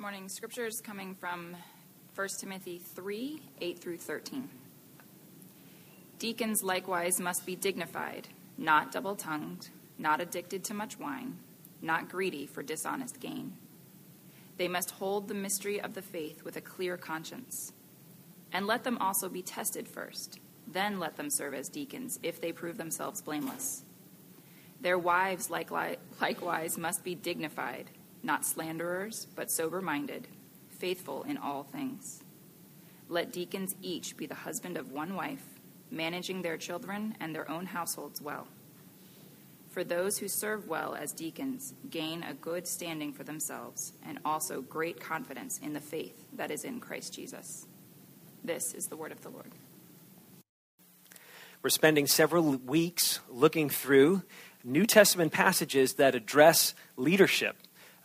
morning scripture is coming from 1 Timothy 3 8 through 13. Deacons likewise must be dignified, not double tongued, not addicted to much wine, not greedy for dishonest gain. They must hold the mystery of the faith with a clear conscience. And let them also be tested first, then let them serve as deacons if they prove themselves blameless. Their wives likewise must be dignified not slanderers, but sober minded, faithful in all things. Let deacons each be the husband of one wife, managing their children and their own households well. For those who serve well as deacons gain a good standing for themselves and also great confidence in the faith that is in Christ Jesus. This is the word of the Lord. We're spending several weeks looking through New Testament passages that address leadership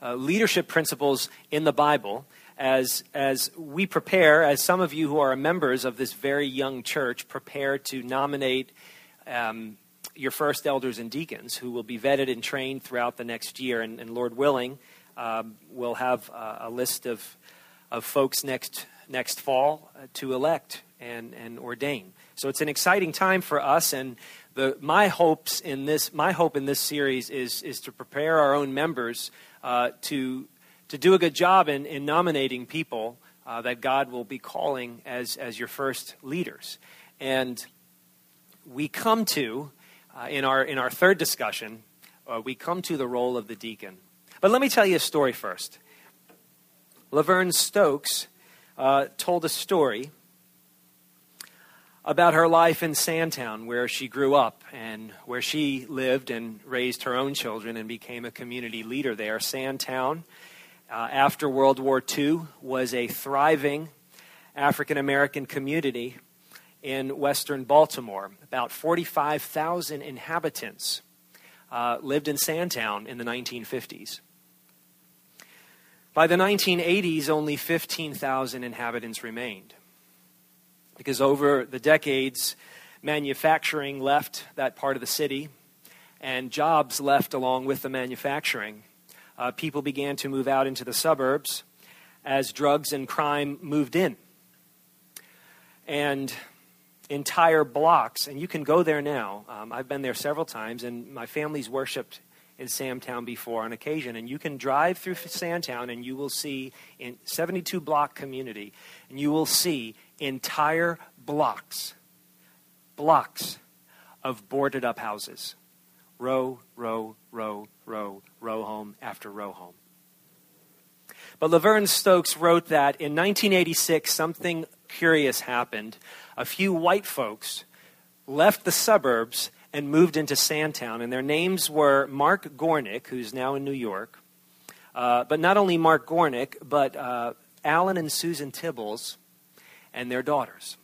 uh, leadership principles in the Bible as, as we prepare, as some of you who are members of this very young church prepare to nominate um, your first elders and deacons who will be vetted and trained throughout the next year. And, and Lord willing, um, we'll have uh, a list of, of folks next, next fall uh, to elect and, and ordain. So it's an exciting time for us, and the, my hopes in this, my hope in this series is, is to prepare our own members uh, to, to do a good job in, in nominating people uh, that God will be calling as, as your first leaders. And we come to, uh, in, our, in our third discussion, uh, we come to the role of the deacon. But let me tell you a story first. Laverne Stokes uh, told a story about her life in Sandtown, where she grew up and where she lived and raised her own children and became a community leader there. Sandtown, uh, after World War II, was a thriving African American community in western Baltimore. About 45,000 inhabitants uh, lived in Sandtown in the 1950s. By the 1980s, only 15,000 inhabitants remained because over the decades, manufacturing left that part of the city and jobs left along with the manufacturing. Uh, people began to move out into the suburbs as drugs and crime moved in. And entire blocks, and you can go there now. Um, I've been there several times, and my family's worshiped in Sandtown before on occasion. And you can drive through Sandtown, and you will see in 72 block community, and you will see entire blocks, blocks of boarded up houses. Row, row, row, row, row home after row home. But Laverne Stokes wrote that in 1986, something curious happened. A few white folks left the suburbs and moved into Sandtown, and their names were Mark Gornik, who's now in New York, uh, but not only Mark Gornik, but uh, Alan and Susan Tibbels, and their daughters.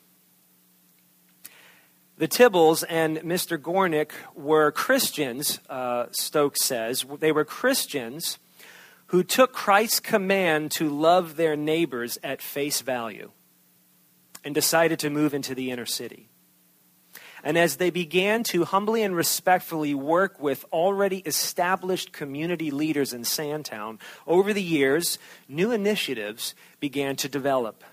The Tibbels and Mr. Gornik were Christians, uh, Stokes says. They were Christians who took Christ's command to love their neighbors at face value and decided to move into the inner city. And as they began to humbly and respectfully work with already established community leaders in Sandtown, over the years, new initiatives began to develop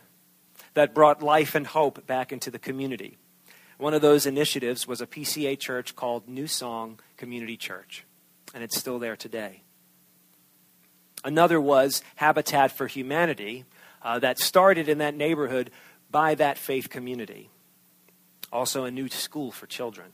that brought life and hope back into the community. One of those initiatives was a PCA church called New Song Community Church, and it's still there today. Another was Habitat for Humanity uh, that started in that neighborhood by that faith community. Also, a new school for children.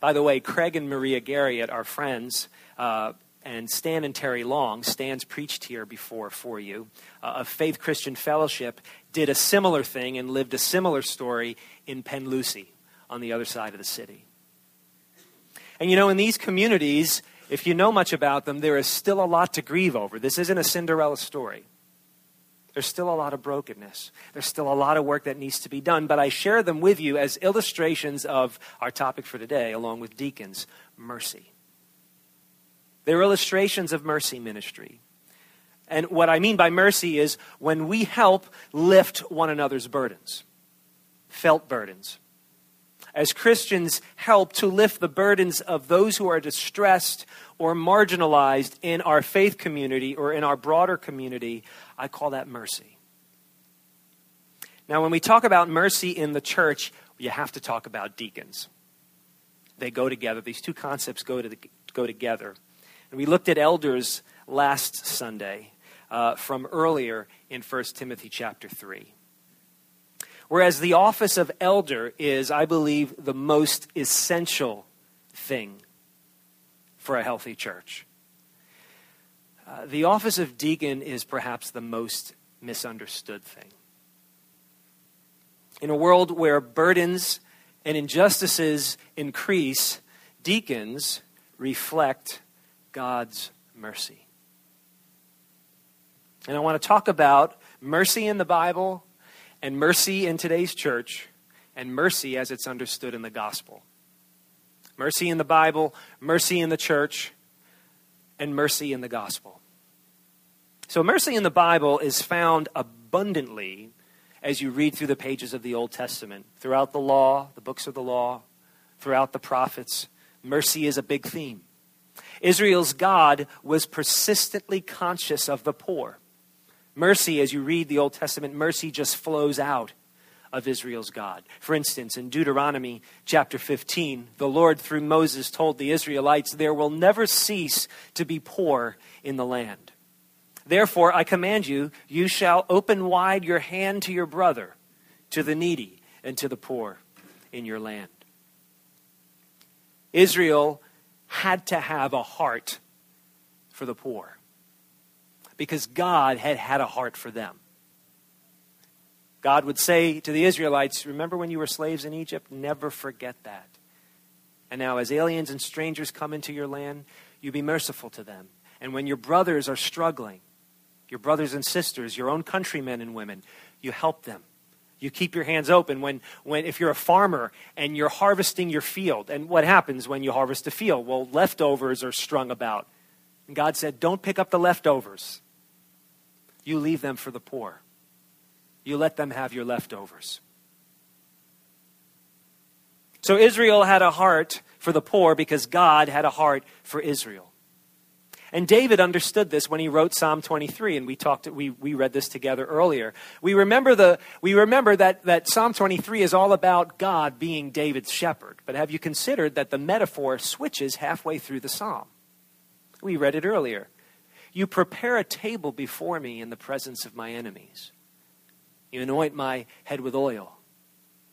By the way, Craig and Maria Garriott, are friends, uh, and Stan and Terry Long, Stan's preached here before for you, uh, of Faith Christian Fellowship, did a similar thing and lived a similar story in Penlucy on the other side of the city. And you know, in these communities, if you know much about them, there is still a lot to grieve over. This isn't a Cinderella story. There's still a lot of brokenness. There's still a lot of work that needs to be done, but I share them with you as illustrations of our topic for today, along with deacons mercy. They're illustrations of mercy ministry. And what I mean by mercy is when we help lift one another's burdens, felt burdens. As Christians help to lift the burdens of those who are distressed or marginalized in our faith community or in our broader community, I call that mercy. Now, when we talk about mercy in the church, you have to talk about deacons. They go together. These two concepts go, to the, go together. And we looked at elders last Sunday uh, from earlier in 1 Timothy chapter 3. Whereas the office of elder is, I believe, the most essential thing for a healthy church. Uh, the office of deacon is perhaps the most misunderstood thing. In a world where burdens and injustices increase, deacons reflect God's mercy. And I want to talk about mercy in the Bible and mercy in today's church and mercy as it's understood in the gospel. Mercy in the Bible, mercy in the church, and mercy in the gospel. So, mercy in the Bible is found abundantly as you read through the pages of the Old Testament, throughout the law, the books of the law, throughout the prophets. Mercy is a big theme. Israel's God was persistently conscious of the poor. Mercy, as you read the Old Testament, mercy just flows out of Israel's God. For instance, in Deuteronomy chapter 15, the Lord, through Moses, told the Israelites, There will never cease to be poor in the land. Therefore, I command you, you shall open wide your hand to your brother, to the needy, and to the poor in your land. Israel had to have a heart for the poor because God had had a heart for them. God would say to the Israelites, Remember when you were slaves in Egypt? Never forget that. And now, as aliens and strangers come into your land, you be merciful to them. And when your brothers are struggling, your brothers and sisters, your own countrymen and women, you help them. You keep your hands open when, when if you're a farmer and you're harvesting your field. And what happens when you harvest a field? Well, leftovers are strung about. And God said, Don't pick up the leftovers you leave them for the poor. You let them have your leftovers. So Israel had a heart for the poor because God had a heart for Israel. And David understood this when he wrote Psalm 23, and we talked, we, we read this together earlier. We remember, the, we remember that, that Psalm 23 is all about God being David's shepherd. But have you considered that the metaphor switches halfway through the psalm? We read it earlier. You prepare a table before me in the presence of my enemies. You anoint my head with oil.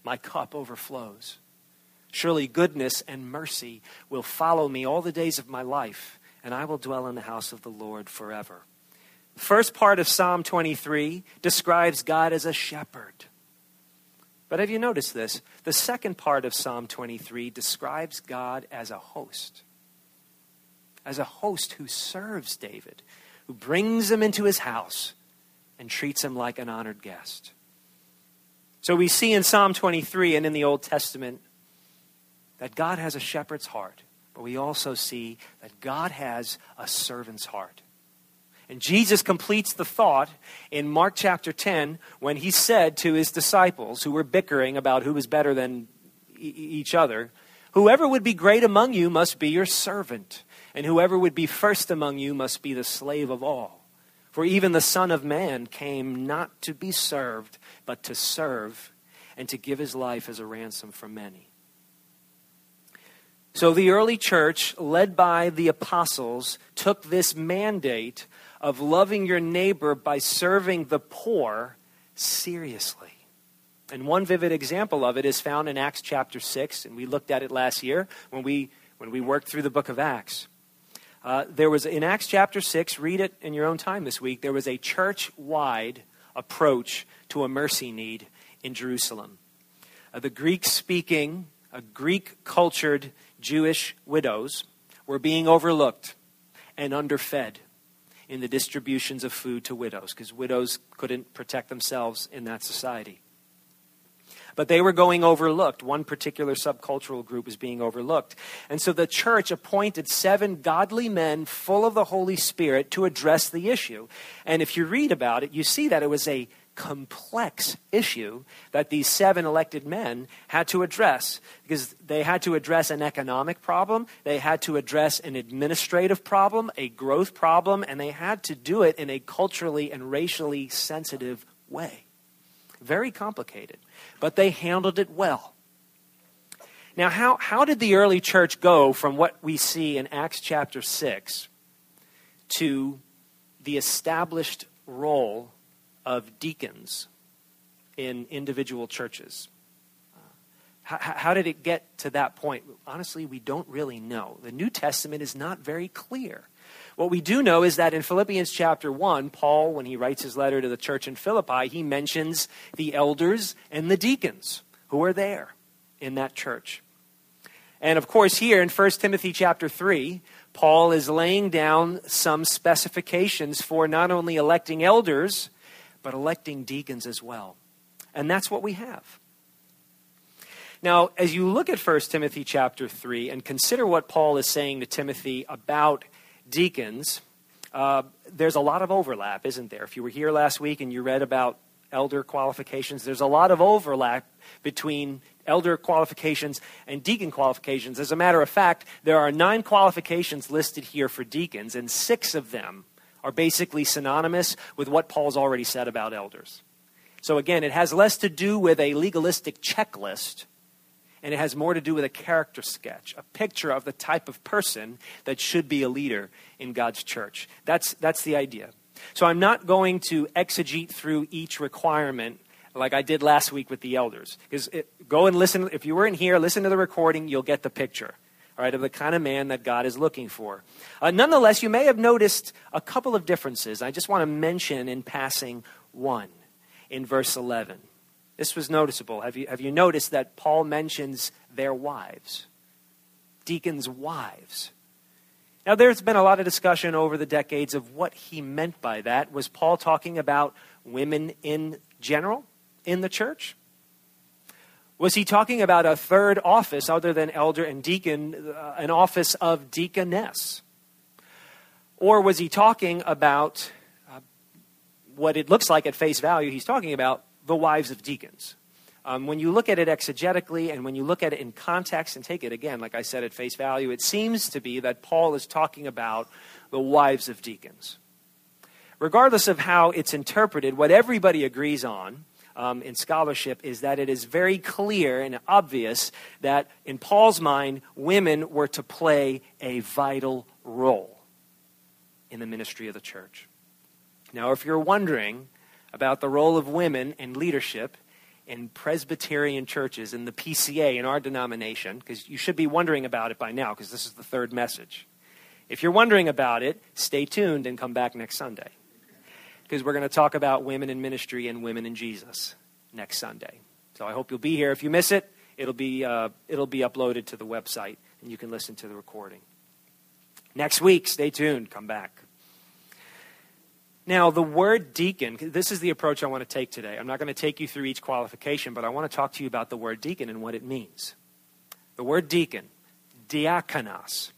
My cup overflows. Surely goodness and mercy will follow me all the days of my life, and I will dwell in the house of the Lord forever. The first part of Psalm 23 describes God as a shepherd. But have you noticed this? The second part of Psalm 23 describes God as a host as a host who serves David, who brings him into his house and treats him like an honored guest. So we see in Psalm 23 and in the Old Testament that God has a shepherd's heart, but we also see that God has a servant's heart. And Jesus completes the thought in Mark chapter 10 when he said to his disciples who were bickering about who was better than e- each other, Whoever would be great among you must be your servant, and whoever would be first among you must be the slave of all. For even the Son of Man came not to be served, but to serve, and to give his life as a ransom for many. So the early church, led by the apostles, took this mandate of loving your neighbor by serving the poor seriously. And one vivid example of it is found in Acts chapter 6, and we looked at it last year when we, when we worked through the book of Acts. Uh, there was in Acts chapter 6, read it in your own time this week, there was a church wide approach to a mercy need in Jerusalem. Uh, the Greek speaking, Greek cultured Jewish widows were being overlooked and underfed in the distributions of food to widows because widows couldn't protect themselves in that society. But they were going overlooked. One particular subcultural group was being overlooked. And so the church appointed seven godly men full of the Holy Spirit to address the issue. And if you read about it, you see that it was a complex issue that these seven elected men had to address because they had to address an economic problem, they had to address an administrative problem, a growth problem, and they had to do it in a culturally and racially sensitive way. Very complicated, but they handled it well. Now, how, how did the early church go from what we see in Acts chapter 6 to the established role of deacons in individual churches? Uh, how, how, did it get to that point? Honestly, we don't really know. The New Testament is not very clear. What we do know is that in Philippians chapter 1, Paul, when he writes his letter to the church in Philippi, he mentions the elders and the deacons who are there in that church. And of course, here in 1 Timothy chapter 3, Paul is laying down some specifications for not only electing elders, but electing deacons as well. And that's what we have. Now, as you look at 1 Timothy chapter 3 and consider what Paul is saying to Timothy about deacons, uh, there's a lot of overlap, isn't there? If you were here last week and you read about elder qualifications, there's a lot of overlap between elder qualifications and deacon qualifications. As a matter of fact, there are nine qualifications listed here for deacons, and six of them are basically synonymous with what Paul's already said about elders. So again, it has less to do with a legalistic checklist and it has more to do with a character sketch, a picture of the type of person that should be a leader in God's church. That's, that's the idea. So I'm not going to exegete through each requirement like I did last week with the elders. Because go and listen. If you weren't here, listen to the recording. You'll get the picture, all right, of the kind of man that God is looking for. Uh, nonetheless, you may have noticed a couple of differences. I just want to mention in passing one in verse 11. This was noticeable. Have you, have you noticed that Paul mentions their wives? Deacons' wives. Now, there's been a lot of discussion over the decades of what he meant by that. Was Paul talking about women in general in the church? Was he talking about a third office other than elder and deacon, uh, an office of deaconess? Or was he talking about uh, what it looks like at face value? He's talking about the wives of deacons. Um, when you look at it exegetically and when you look at it in context and take it again, like I said, at face value, it seems to be that Paul is talking about the wives of deacons. Regardless of how it's interpreted, what everybody agrees on um, in scholarship is that it is very clear and obvious that in Paul's mind, women were to play a vital role in the ministry of the church. Now, if you're wondering about the role of women in leadership in Presbyterian churches, in the PCA, in our denomination, because you should be wondering about it by now, because this is the third message. If you're wondering about it, stay tuned and come back next Sunday. Because we're going to talk about women in ministry and women in Jesus next Sunday. So I hope you'll be here. If you miss it, it'll be, uh, it'll be uploaded to the website and you can listen to the recording. Next week, stay tuned. Come back. Now, the word deacon, this is the approach I want to take today. I'm not going to take you through each qualification, but I want to talk to you about the word deacon and what it means. The word deacon, diakonos,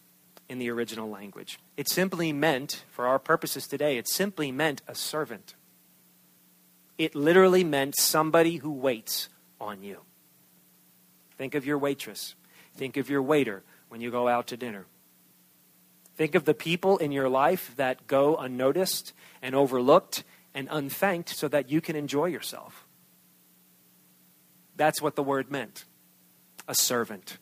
in the original language. It simply meant, for our purposes today, it simply meant a servant. It literally meant somebody who waits on you. Think of your waitress. Think of your waiter when you go out to dinner. Think of the people in your life that go unnoticed and overlooked and unthanked so that you can enjoy yourself. That's what the word meant a servant.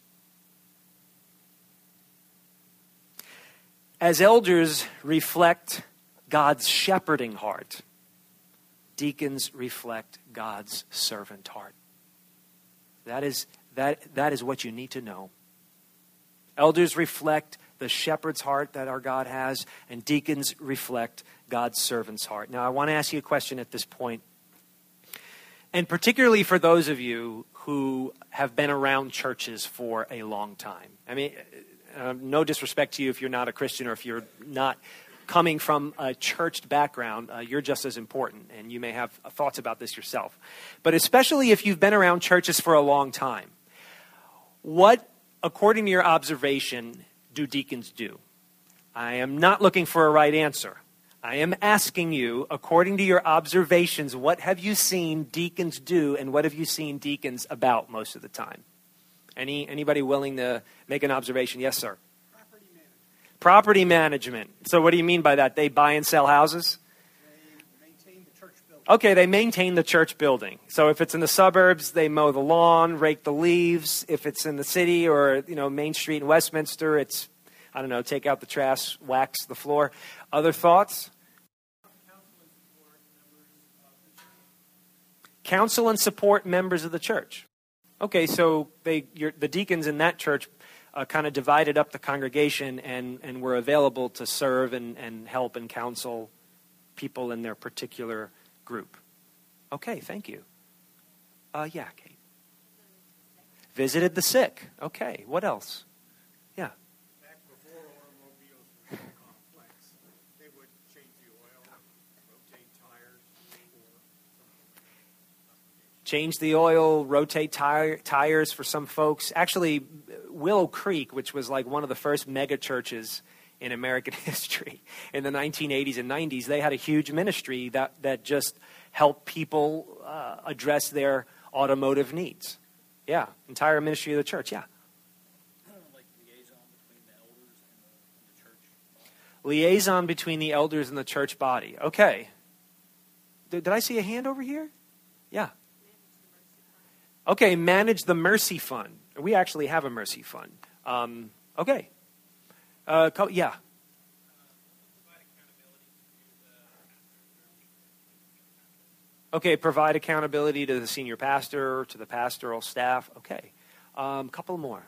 As elders reflect God's shepherding heart, deacons reflect God's servant heart. That is, that, that is what you need to know. Elders reflect the shepherd's heart that our God has, and deacons reflect God's servant's heart. Now, I want to ask you a question at this point, and particularly for those of you who have been around churches for a long time. I mean, uh, no disrespect to you if you're not a Christian or if you're not coming from a churched background, uh, you're just as important, and you may have thoughts about this yourself. But especially if you've been around churches for a long time, what, according to your observation, do deacons do? I am not looking for a right answer. I am asking you, according to your observations, what have you seen deacons do and what have you seen deacons about most of the time? Any, anybody willing to make an observation? Yes, sir. Property management. Property management. So, what do you mean by that? They buy and sell houses? They maintain the church building. Okay, they maintain the church building. So if it's in the suburbs, they mow the lawn, rake the leaves. If it's in the city or you know Main Street in Westminster, it's I don't know, take out the trash, wax the floor. Other thoughts? Counsel and support members of the church. Okay, so they the deacons in that church uh, kind of divided up the congregation and, and were available to serve and, and help and counsel people in their particular group. Okay, thank you. Uh, yeah, Kate. Visited the sick. Okay, what else? Yeah. Back before automobiles were so complex, they would change the oil, rotate tires, or Change the oil, rotate tire, tires for some folks. Actually, Willow Creek, which was like one of the first mega churches in American history in the 1980s and 90s, they had a huge ministry that, that just helped people uh, address their automotive needs. Yeah, entire ministry of the church. Yeah. like liaison between the elders and the, and the church. Liaison between the elders and the church body. Okay. Did, did I see a hand over here? Yeah. Okay, manage the mercy fund. We actually have a mercy fund. Um, okay. Uh, co- yeah. Okay, provide accountability to the senior pastor, to the pastoral staff. Okay. Um, couple more.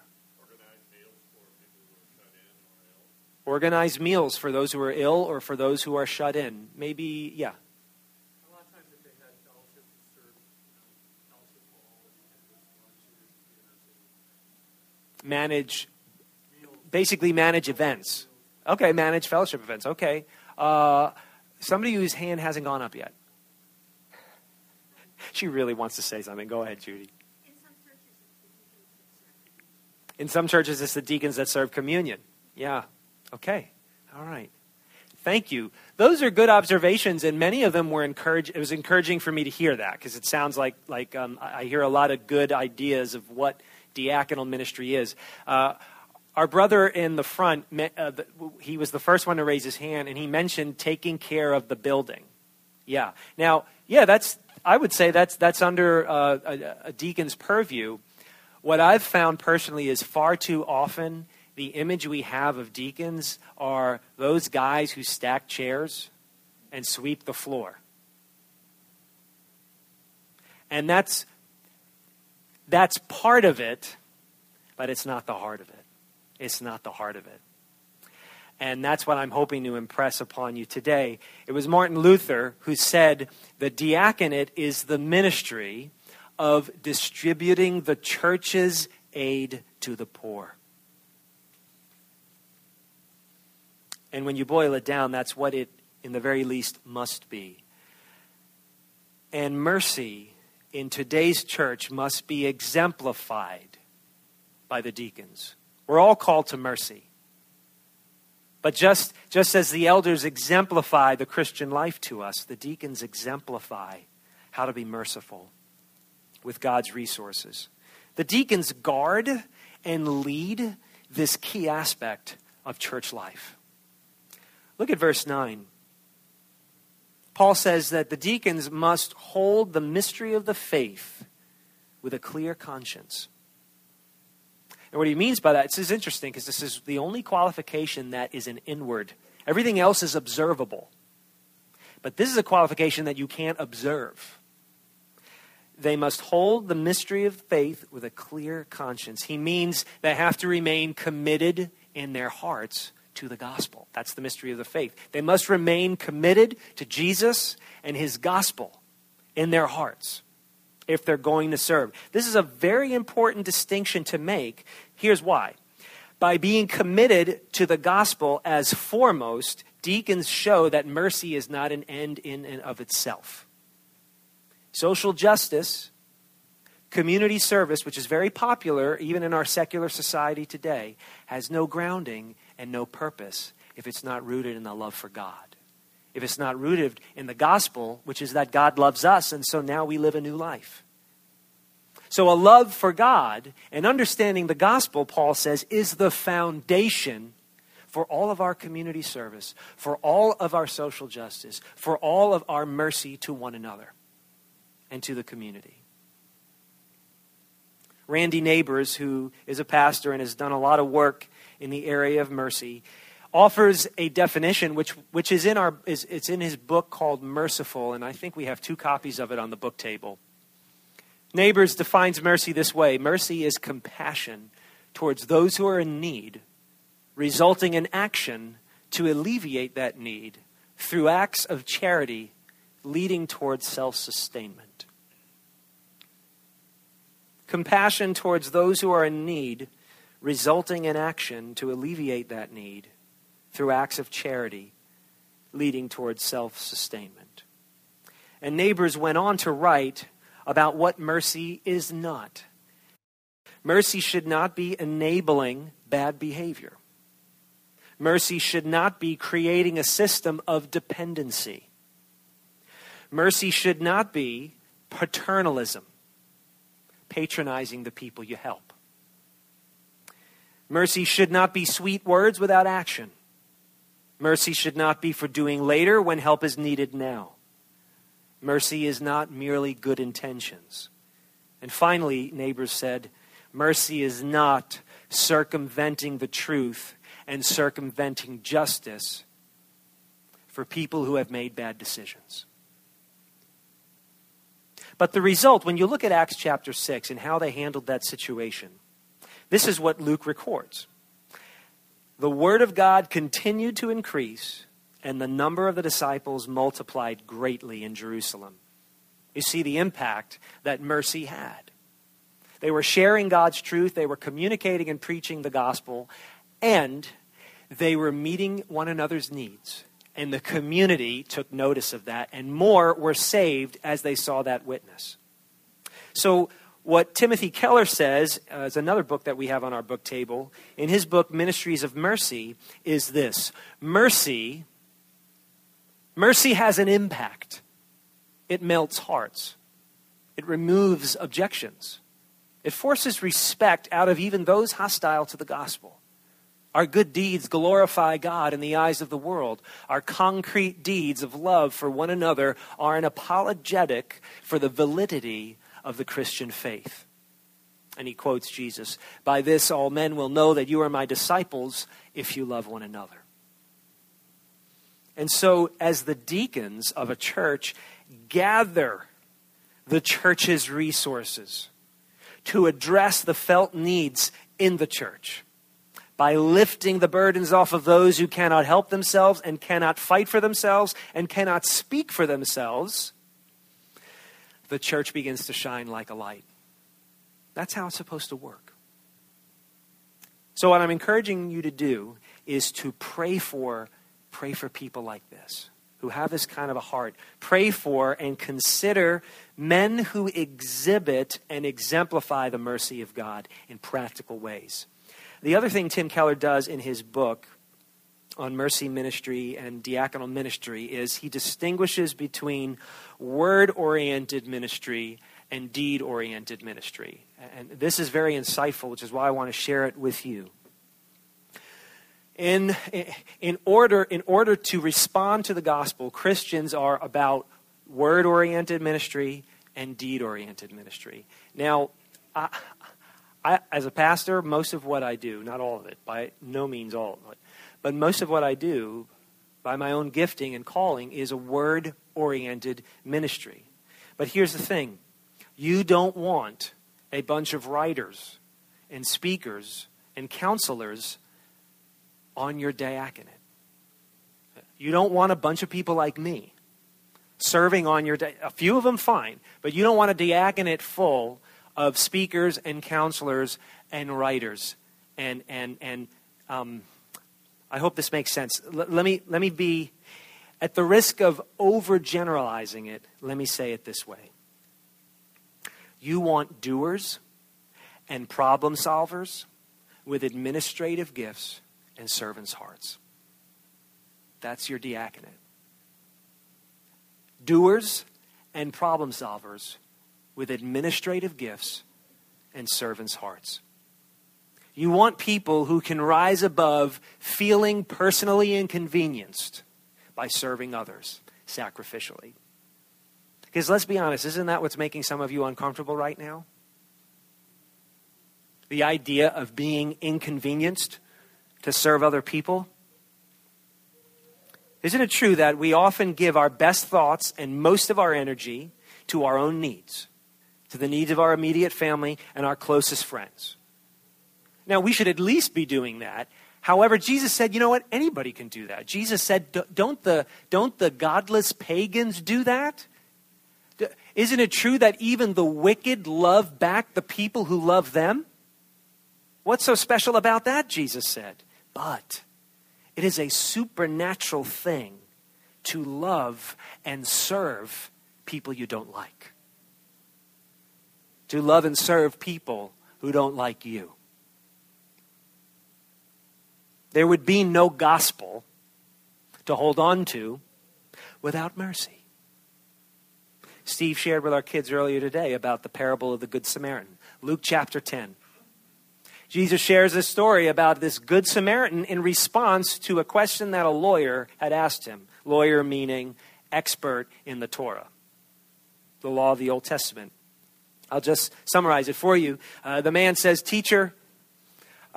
Organize meals for those who are ill or for those who are shut in. Maybe, yeah. a lot of times if they had fellowship and served, you know, fellowship hall, lunches, dinners, Manage, basically manage events. Okay, manage fellowship events. Okay. Uh, somebody whose hand hasn't gone up yet. She really wants to say something. Go ahead, Judy. In some churches, it's the deacons that serve communion. Yeah. Okay. All right. Thank you. Those are good observations, and many of them were encouraged. It was encouraging for me to hear that because it sounds like like um, I I hear a lot of good ideas of what diaconal ministry is. Uh, our brother in the front, uh, the, he was the first one to raise his hand, and he mentioned taking care of the building. Yeah. Now, yeah, that's I would say that's that's under uh, a, a deacon's purview. What I've found personally is far too often the image we have of deacons are those guys who stack chairs and sweep the floor. And that's that's part of it, but it's not the heart of it. It's not the heart of it. And that's what I'm hoping to impress upon you today. It was Martin Luther who said the diaconate is the ministry of distributing the church's aid to the poor. And when you boil it down, that's what it, in the very least, must be. And mercy in today's church must be exemplified by the deacons. We're all called to mercy. But just, just as the elders exemplify the Christian life to us, the deacons exemplify how to be merciful with God's resources. The deacons guard and lead this key aspect of church life. Look at verse 9. Paul says that the deacons must hold the mystery of the faith with a clear conscience. And what he means by that, this is interesting because this is the only qualification that is an inward. Everything else is observable. But this is a qualification that you can't observe. They must hold the mystery of faith with a clear conscience. He means they have to remain committed in their hearts to the gospel. That's the mystery of the faith. They must remain committed to Jesus and his gospel in their hearts if they're going to serve. This is a very important distinction to make. Here's why By being committed to the gospel as foremost, deacons show that mercy is not an end in and of itself. Social justice, community service, which is very popular even in our secular society today, has no grounding and no purpose if it's not rooted in the love for God. If it's not rooted in the gospel, which is that God loves us, and so now we live a new life. So, a love for God and understanding the gospel, Paul says, is the foundation for all of our community service, for all of our social justice, for all of our mercy to one another and to the community. Randy Nabors, who is a pastor and has done a lot of work in the area of mercy, offers a definition which, which is in our is it's in his book called Merciful, and I think we have two copies of it on the book table. Nabors defines mercy this way mercy is compassion towards those who are in need, resulting in action to alleviate that need through acts of charity leading towards self sustainment. Compassion towards those who are in need, resulting in action to alleviate that need through acts of charity leading towards self sustainment. And Nabors went on to write about what mercy is not. Mercy should not be enabling bad behavior. Mercy should not be creating a system of dependency. Mercy should not be paternalism, patronizing the people you help. Mercy should not be sweet words without action. Mercy should not be for doing later when help is needed now. Mercy is not merely good intentions. And finally, Nabors said, mercy is not circumventing the truth and circumventing justice for people who have made bad decisions. But the result, when you look at Acts chapter 6 and how they handled that situation, this is what Luke records. The word of God continued to increase and the number of the disciples multiplied greatly in Jerusalem. You see the impact that mercy had. They were sharing God's truth, they were communicating and preaching the gospel, and they were meeting one another's needs. And the community took notice of that, and more were saved as they saw that witness. So, what Timothy Keller says, uh, is another book that we have on our book table, in his book, Ministries of Mercy, is this Mercy Mercy has an impact. It melts hearts. It removes objections. It forces respect out of even those hostile to the gospel. Our good deeds glorify God in the eyes of the world. Our concrete deeds of love for one another are an apologetic for the validity of the Christian faith. And he quotes Jesus By this all men will know that you are my disciples if you love one another. And so, as the deacons of a church gather the church's resources to address the felt needs in the church by lifting the burdens off of those who cannot help themselves and cannot fight for themselves and cannot speak for themselves, the church begins to shine like a light. That's how it's supposed to work. So, what I'm encouraging you to do is to pray for Pray for people like this who have this kind of a heart. Pray for and consider men who exhibit and exemplify the mercy of God in practical ways. The other thing Tim Keller does in his book on mercy ministry and diaconal ministry is he distinguishes between word oriented ministry and deed oriented ministry. And this is very insightful, which is why I want to share it with you in, in, order, in order to respond to the gospel, Christians are about word oriented ministry and deed oriented ministry. Now, I, I, as a pastor, most of what I do, not all of it, by no means all of it, but most of what I do by my own gifting and calling is a word oriented ministry. But here's the thing you don't want a bunch of writers and speakers and counselors on your diaconate. You don't want a bunch of people like me serving on your di- a few of them fine, but you don't want a diaconate full of speakers and counselors and writers And, and, and um, I hope this makes sense. L- let, me, let me be, at the risk of overgeneralizing it, let me say it this way. You want doers and problem solvers with administrative gifts and servants' hearts. That's your diaconate. Doers and problem solvers with administrative gifts and servants' hearts. You want people who can rise above feeling personally inconvenienced by serving others sacrificially. Because let's be honest, isn't that what's making some of you uncomfortable right now? The idea of being inconvenienced to serve other people? Isn't it true that we often give our best thoughts and most of our energy to our own needs, to the needs of our immediate family and our closest friends? Now, we should at least be doing that. However, Jesus said, you know what? Anybody can do that. Jesus said, don't the, don't the godless pagans do that? Isn't it true that even the wicked love back the people who love them? What's so special about that? Jesus said. But it is a supernatural thing to love and serve people you don't like. To love and serve people who don't like you. There would be no gospel to hold on to without mercy. Steve shared with our kids earlier today about the parable of the Good Samaritan. Luke chapter 10. Jesus shares this story about this Good Samaritan in response to a question that a lawyer had asked him. Lawyer meaning expert in the Torah, the law of the Old Testament. I'll just summarize it for you. Uh, the man says, Teacher,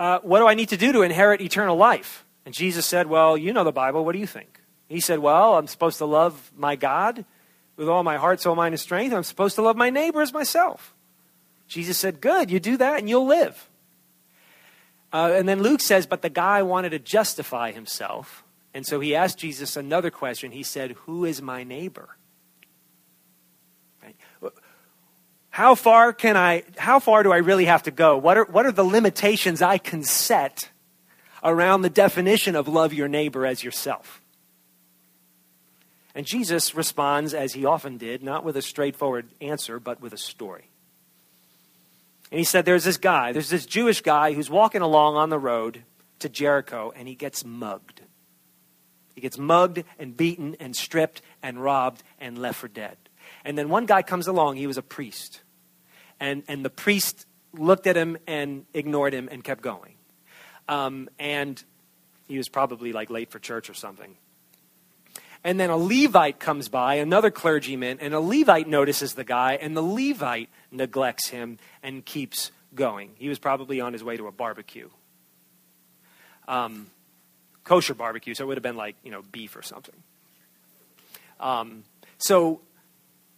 uh, what do I need to do to inherit eternal life? And Jesus said, Well, you know the Bible. What do you think? He said, Well, I'm supposed to love my God with all my heart, soul, mind, and strength. I'm supposed to love my neighbor as myself. Jesus said, Good, you do that and you'll live. Uh, and then Luke says, But the guy wanted to justify himself. And so he asked Jesus another question. He said, Who is my neighbor? Right? How far can I, how far do I really have to go? What are, what are the limitations I can set around the definition of love your neighbor as yourself? And Jesus responds, as he often did, not with a straightforward answer, but with a story. And he said, There's this guy, there's this Jewish guy who's walking along on the road to Jericho, and he gets mugged. He gets mugged and beaten and stripped and robbed and left for dead. And then one guy comes along, he was a priest. And, and the priest looked at him and ignored him and kept going. Um, and he was probably like late for church or something. And then a Levite comes by, another clergyman, and a Levite notices the guy, and the Levite neglects him and keeps going. He was probably on his way to a barbecue. Um, kosher barbecue, so it would have been like, you know, beef or something. Um, so,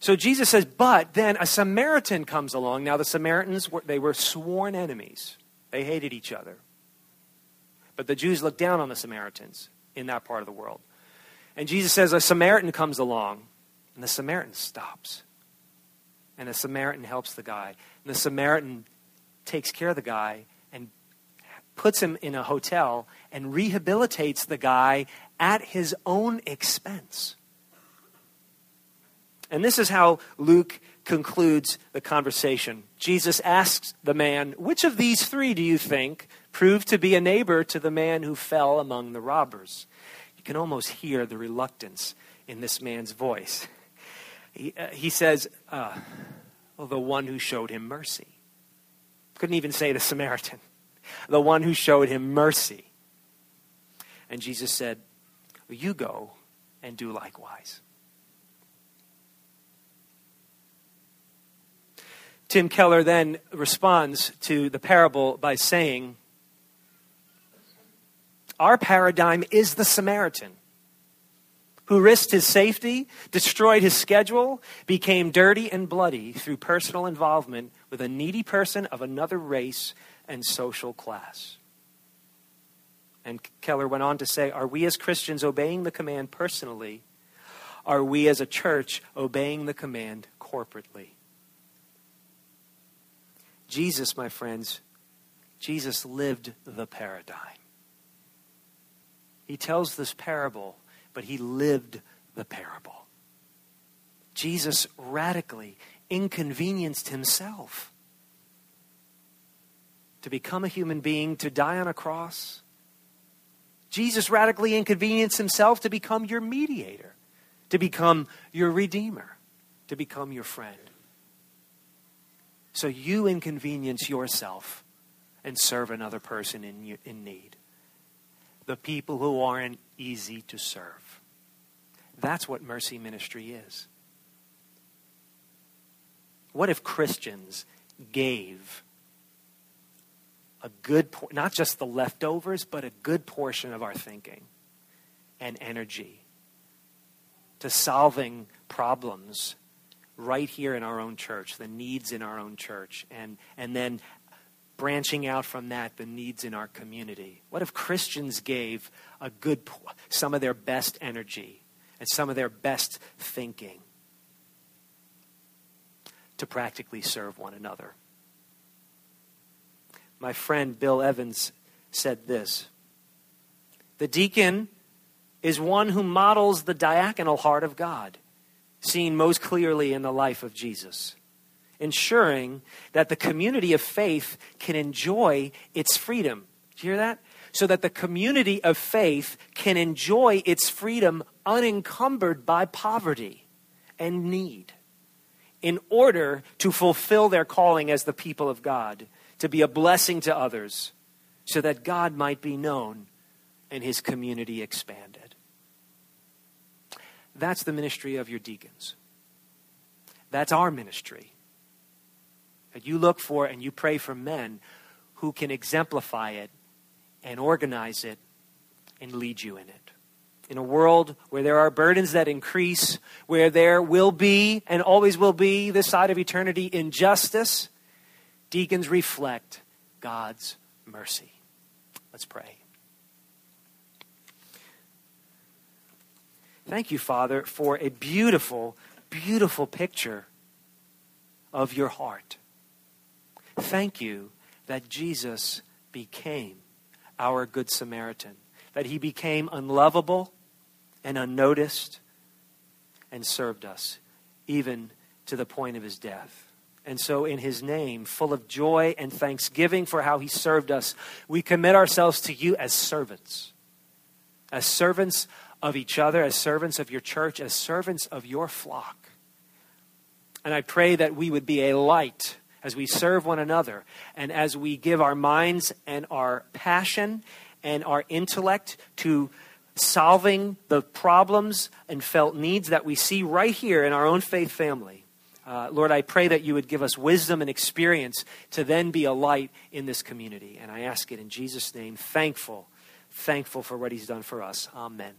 so Jesus says, but then a Samaritan comes along. Now, the Samaritans, were, they were sworn enemies. They hated each other. But the Jews looked down on the Samaritans in that part of the world. And Jesus says, a Samaritan comes along, and the Samaritan stops. And the Samaritan helps the guy. And the Samaritan takes care of the guy and puts him in a hotel and rehabilitates the guy at his own expense. And this is how Luke concludes the conversation. Jesus asks the man, Which of these three do you think proved to be a neighbor to the man who fell among the robbers? You can almost hear the reluctance in this man's voice. He, uh, he says, uh, well, the one who showed him mercy. Couldn't even say the Samaritan. The one who showed him mercy. And Jesus said, well, You go and do likewise. Tim Keller then responds to the parable by saying, our paradigm is the Samaritan who risked his safety, destroyed his schedule, became dirty and bloody through personal involvement with a needy person of another race and social class. And Keller went on to say Are we as Christians obeying the command personally? Are we as a church obeying the command corporately? Jesus, my friends, Jesus lived the paradigm. He tells this parable, but he lived the parable. Jesus radically inconvenienced himself to become a human being, to die on a cross. Jesus radically inconvenienced himself to become your mediator, to become your redeemer, to become your friend. So you inconvenience yourself and serve another person in, in need. The people who aren't easy to serve. That's what mercy ministry is. What if Christians gave a good, not just the leftovers, but a good portion of our thinking and energy to solving problems right here in our own church, the needs in our own church, and, and then branching out from that, the needs in our community. What if Christians gave a good, some of their best energy and some of their best thinking to practically serve one another? My friend Bill Evans said this The deacon is one who models the diaconal heart of God seen most clearly in the life of Jesus, ensuring that the community of faith can enjoy its freedom. Do you hear that? So that the community of faith can enjoy its freedom unencumbered by poverty and need in order to fulfill their calling as the people of God, to be a blessing to others, so that God might be known and his community expanded. That's the ministry of your deacons. That's our ministry. That you look for and you pray for men who can exemplify it and organize it and lead you in it. In a world where there are burdens that increase, where there will be and always will be this side of eternity injustice, deacons reflect God's mercy. Let's pray. Thank you, Father, for a beautiful, beautiful picture of your heart. Thank you that Jesus became our Good Samaritan, that he became unlovable and unnoticed and served us, even to the point of his death. And so, in his name, full of joy and thanksgiving for how he served us, we commit ourselves to you as servants, as servants of each other, as servants of your church, as servants of your flock. And I pray that we would be a light as we serve one another and as we give our minds and our passion and our intellect to solving the problems and felt needs that we see right here in our own faith family. Uh, Lord, I pray that you would give us wisdom and experience to then be a light in this community. And I ask it in Jesus' name, thankful, thankful for what he's done for us. Amen.